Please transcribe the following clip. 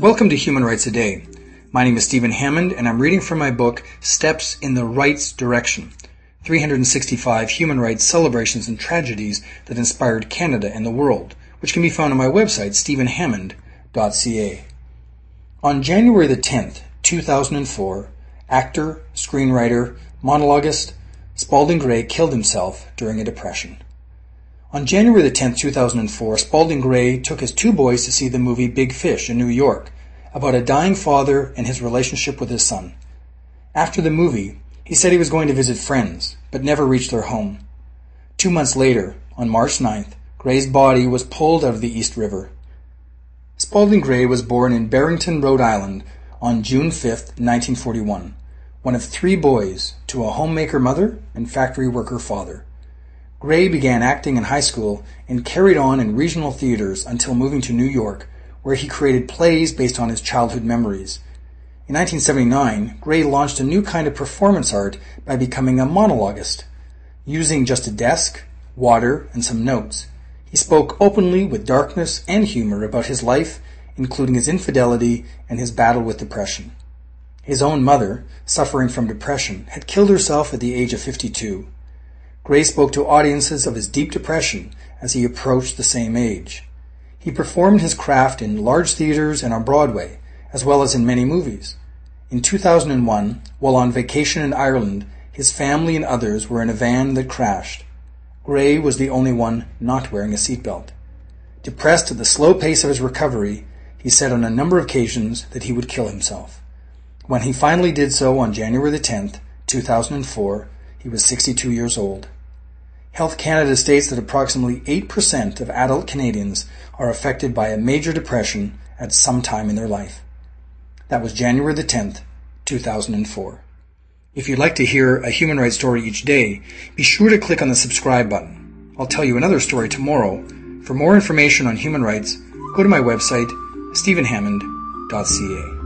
Welcome to Human Rights a Day. My name is Stephen Hammond, and I'm reading from my book Steps in the Rights Direction 365 Human Rights Celebrations and Tragedies that Inspired Canada and the World, which can be found on my website, stephenhammond.ca. On January the 10th, 2004, actor, screenwriter, monologuist Spalding Gray killed himself during a depression. On January the 10th, 2004, Spalding Gray took his two boys to see the movie Big Fish in New York about a dying father and his relationship with his son. After the movie, he said he was going to visit friends, but never reached their home. Two months later, on March 9th, Gray's body was pulled out of the East River. Spalding Gray was born in Barrington, Rhode Island on June 5, 1941, one of three boys to a homemaker mother and factory worker father. Gray began acting in high school and carried on in regional theaters until moving to New York, where he created plays based on his childhood memories. In 1979, Gray launched a new kind of performance art by becoming a monologuist. Using just a desk, water, and some notes, he spoke openly with darkness and humor about his life, including his infidelity and his battle with depression. His own mother, suffering from depression, had killed herself at the age of 52. Gray spoke to audiences of his deep depression as he approached the same age. He performed his craft in large theaters and on Broadway, as well as in many movies. In 2001, while on vacation in Ireland, his family and others were in a van that crashed. Gray was the only one not wearing a seatbelt. Depressed at the slow pace of his recovery, he said on a number of occasions that he would kill himself. When he finally did so on January the 10th, 2004, he was 62 years old. Health Canada states that approximately 8% of adult Canadians are affected by a major depression at some time in their life. That was January the 10th, 2004. If you'd like to hear a human rights story each day, be sure to click on the subscribe button. I'll tell you another story tomorrow. For more information on human rights, go to my website, stephenhammond.ca.